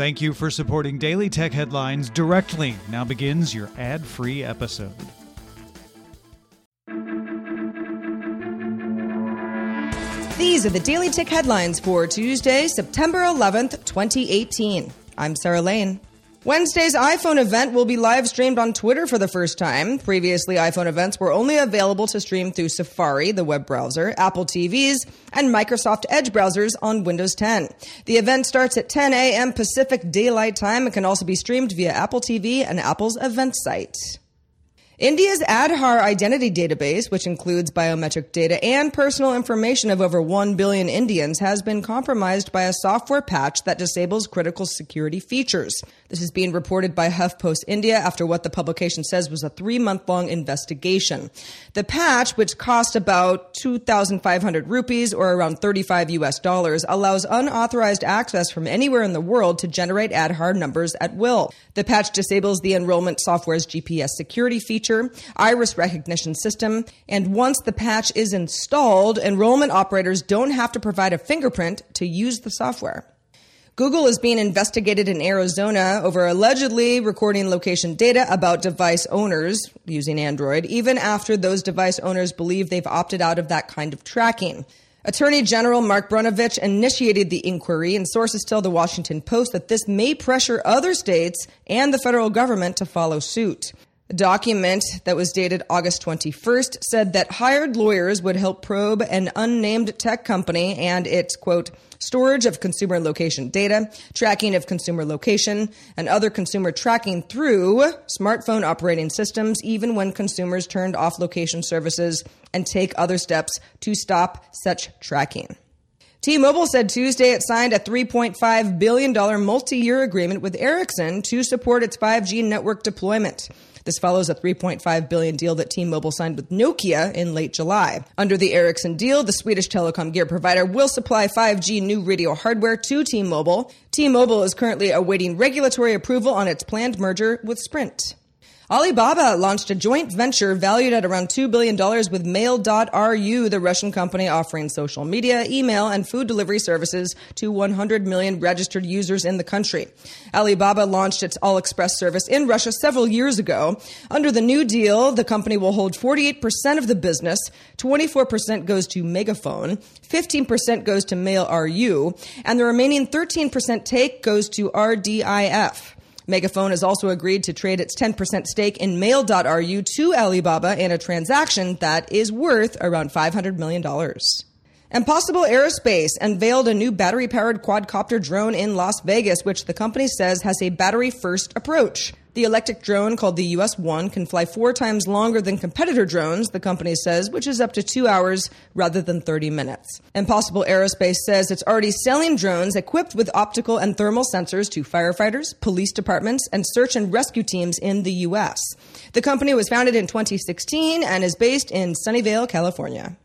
Thank you for supporting Daily Tech Headlines directly. Now begins your ad free episode. These are the Daily Tech Headlines for Tuesday, September 11th, 2018. I'm Sarah Lane. Wednesday's iPhone event will be live streamed on Twitter for the first time. Previously, iPhone events were only available to stream through Safari, the web browser, Apple TVs, and Microsoft Edge browsers on Windows 10. The event starts at 10 a.m. Pacific Daylight Time and can also be streamed via Apple TV and Apple's event site. India's Aadhaar identity database, which includes biometric data and personal information of over 1 billion Indians, has been compromised by a software patch that disables critical security features. This is being reported by HuffPost India after what the publication says was a three month long investigation. The patch, which cost about 2,500 rupees or around 35 US dollars, allows unauthorized access from anywhere in the world to generate Aadhaar numbers at will. The patch disables the enrollment software's GPS security feature feature, iris recognition system, and once the patch is installed, enrollment operators don't have to provide a fingerprint to use the software. Google is being investigated in Arizona over allegedly recording location data about device owners using Android, even after those device owners believe they've opted out of that kind of tracking. Attorney General Mark Brnovich initiated the inquiry, and sources tell the Washington Post that this may pressure other states and the federal government to follow suit. A document that was dated August 21st said that hired lawyers would help probe an unnamed tech company and its, quote, storage of consumer location data, tracking of consumer location, and other consumer tracking through smartphone operating systems, even when consumers turned off location services and take other steps to stop such tracking. T-Mobile said Tuesday it signed a $3.5 billion multi-year agreement with Ericsson to support its 5G network deployment. This follows a 3.5 billion deal that T-Mobile signed with Nokia in late July. Under the Ericsson deal, the Swedish telecom gear provider will supply 5G new radio hardware to T-Mobile. T-Mobile is currently awaiting regulatory approval on its planned merger with Sprint. Alibaba launched a joint venture valued at around $2 billion with Mail.ru, the Russian company offering social media, email, and food delivery services to 100 million registered users in the country. Alibaba launched its AliExpress service in Russia several years ago. Under the new deal, the company will hold 48% of the business, 24% goes to MegaFon, 15% goes to Mail.ru, and the remaining 13% take goes to RDIF. MegaFon has also agreed to trade its 10% stake in Mail.ru to Alibaba in a transaction that is worth around $500 million. Impossible Aerospace unveiled a new battery powered quadcopter drone in Las Vegas, which the company says has a battery first approach. The electric drone called the US 1 can fly four times longer than competitor drones, the company says, which is up to two hours rather than 30 minutes. Impossible Aerospace says it's already selling drones equipped with optical and thermal sensors to firefighters, police departments, and search and rescue teams in the U.S. The company was founded in 2016 and is based in Sunnyvale, California.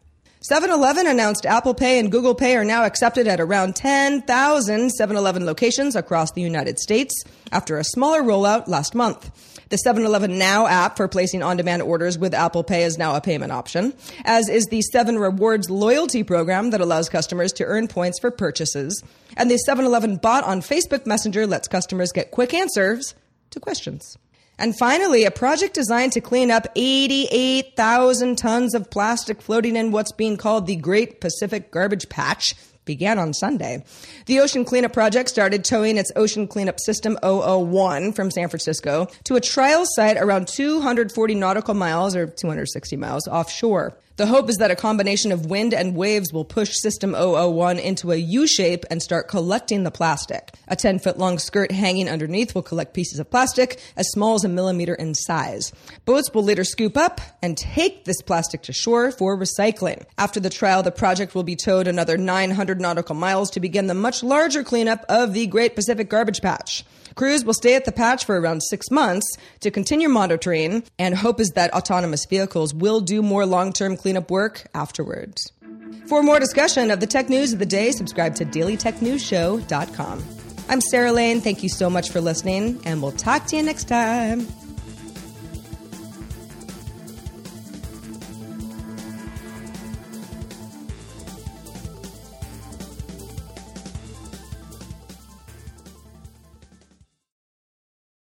7 Eleven announced Apple Pay and Google Pay are now accepted at around 10,000 7 Eleven locations across the United States after a smaller rollout last month. The 7 Eleven Now app for placing on demand orders with Apple Pay is now a payment option, as is the 7 Rewards loyalty program that allows customers to earn points for purchases. And the 7 Eleven bot on Facebook Messenger lets customers get quick answers to questions. And finally, a project designed to clean up 88,000 tons of plastic floating in what's being called the Great Pacific Garbage Patch began on Sunday. The Ocean Cleanup Project started towing its Ocean Cleanup System 001 from San Francisco to a trial site around 240 nautical miles or 260 miles offshore. The hope is that a combination of wind and waves will push System 001 into a U shape and start collecting the plastic. A 10 foot long skirt hanging underneath will collect pieces of plastic as small as a millimeter in size. Boats will later scoop up and take this plastic to shore for recycling. After the trial, the project will be towed another 900 nautical miles to begin the much larger cleanup of the Great Pacific Garbage Patch. Crews will stay at the patch for around six months to continue monitoring, and hope is that autonomous vehicles will do more long term cleanup work afterwards. For more discussion of the tech news of the day, subscribe to dailytechnewsshow.com. I'm Sarah Lane. Thank you so much for listening, and we'll talk to you next time.